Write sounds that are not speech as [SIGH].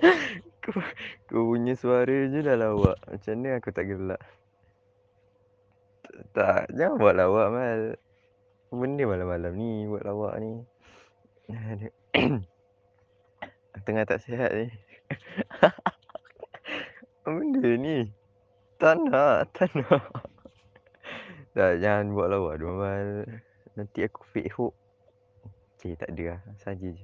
[LAUGHS] kau, kau punya suara je dah lawak. Macam ni aku tak gelak. Tak, jangan buat lawak mal. Benda malam-malam ni buat lawak ni. [COUGHS] Tengah tak sihat ni. [LAUGHS] Benda ni. Tak nak, tak nak. [LAUGHS] Tak, jangan buat lawak dulu mal. Nanti aku fake hook. Okay, tak ada lah. Saja je.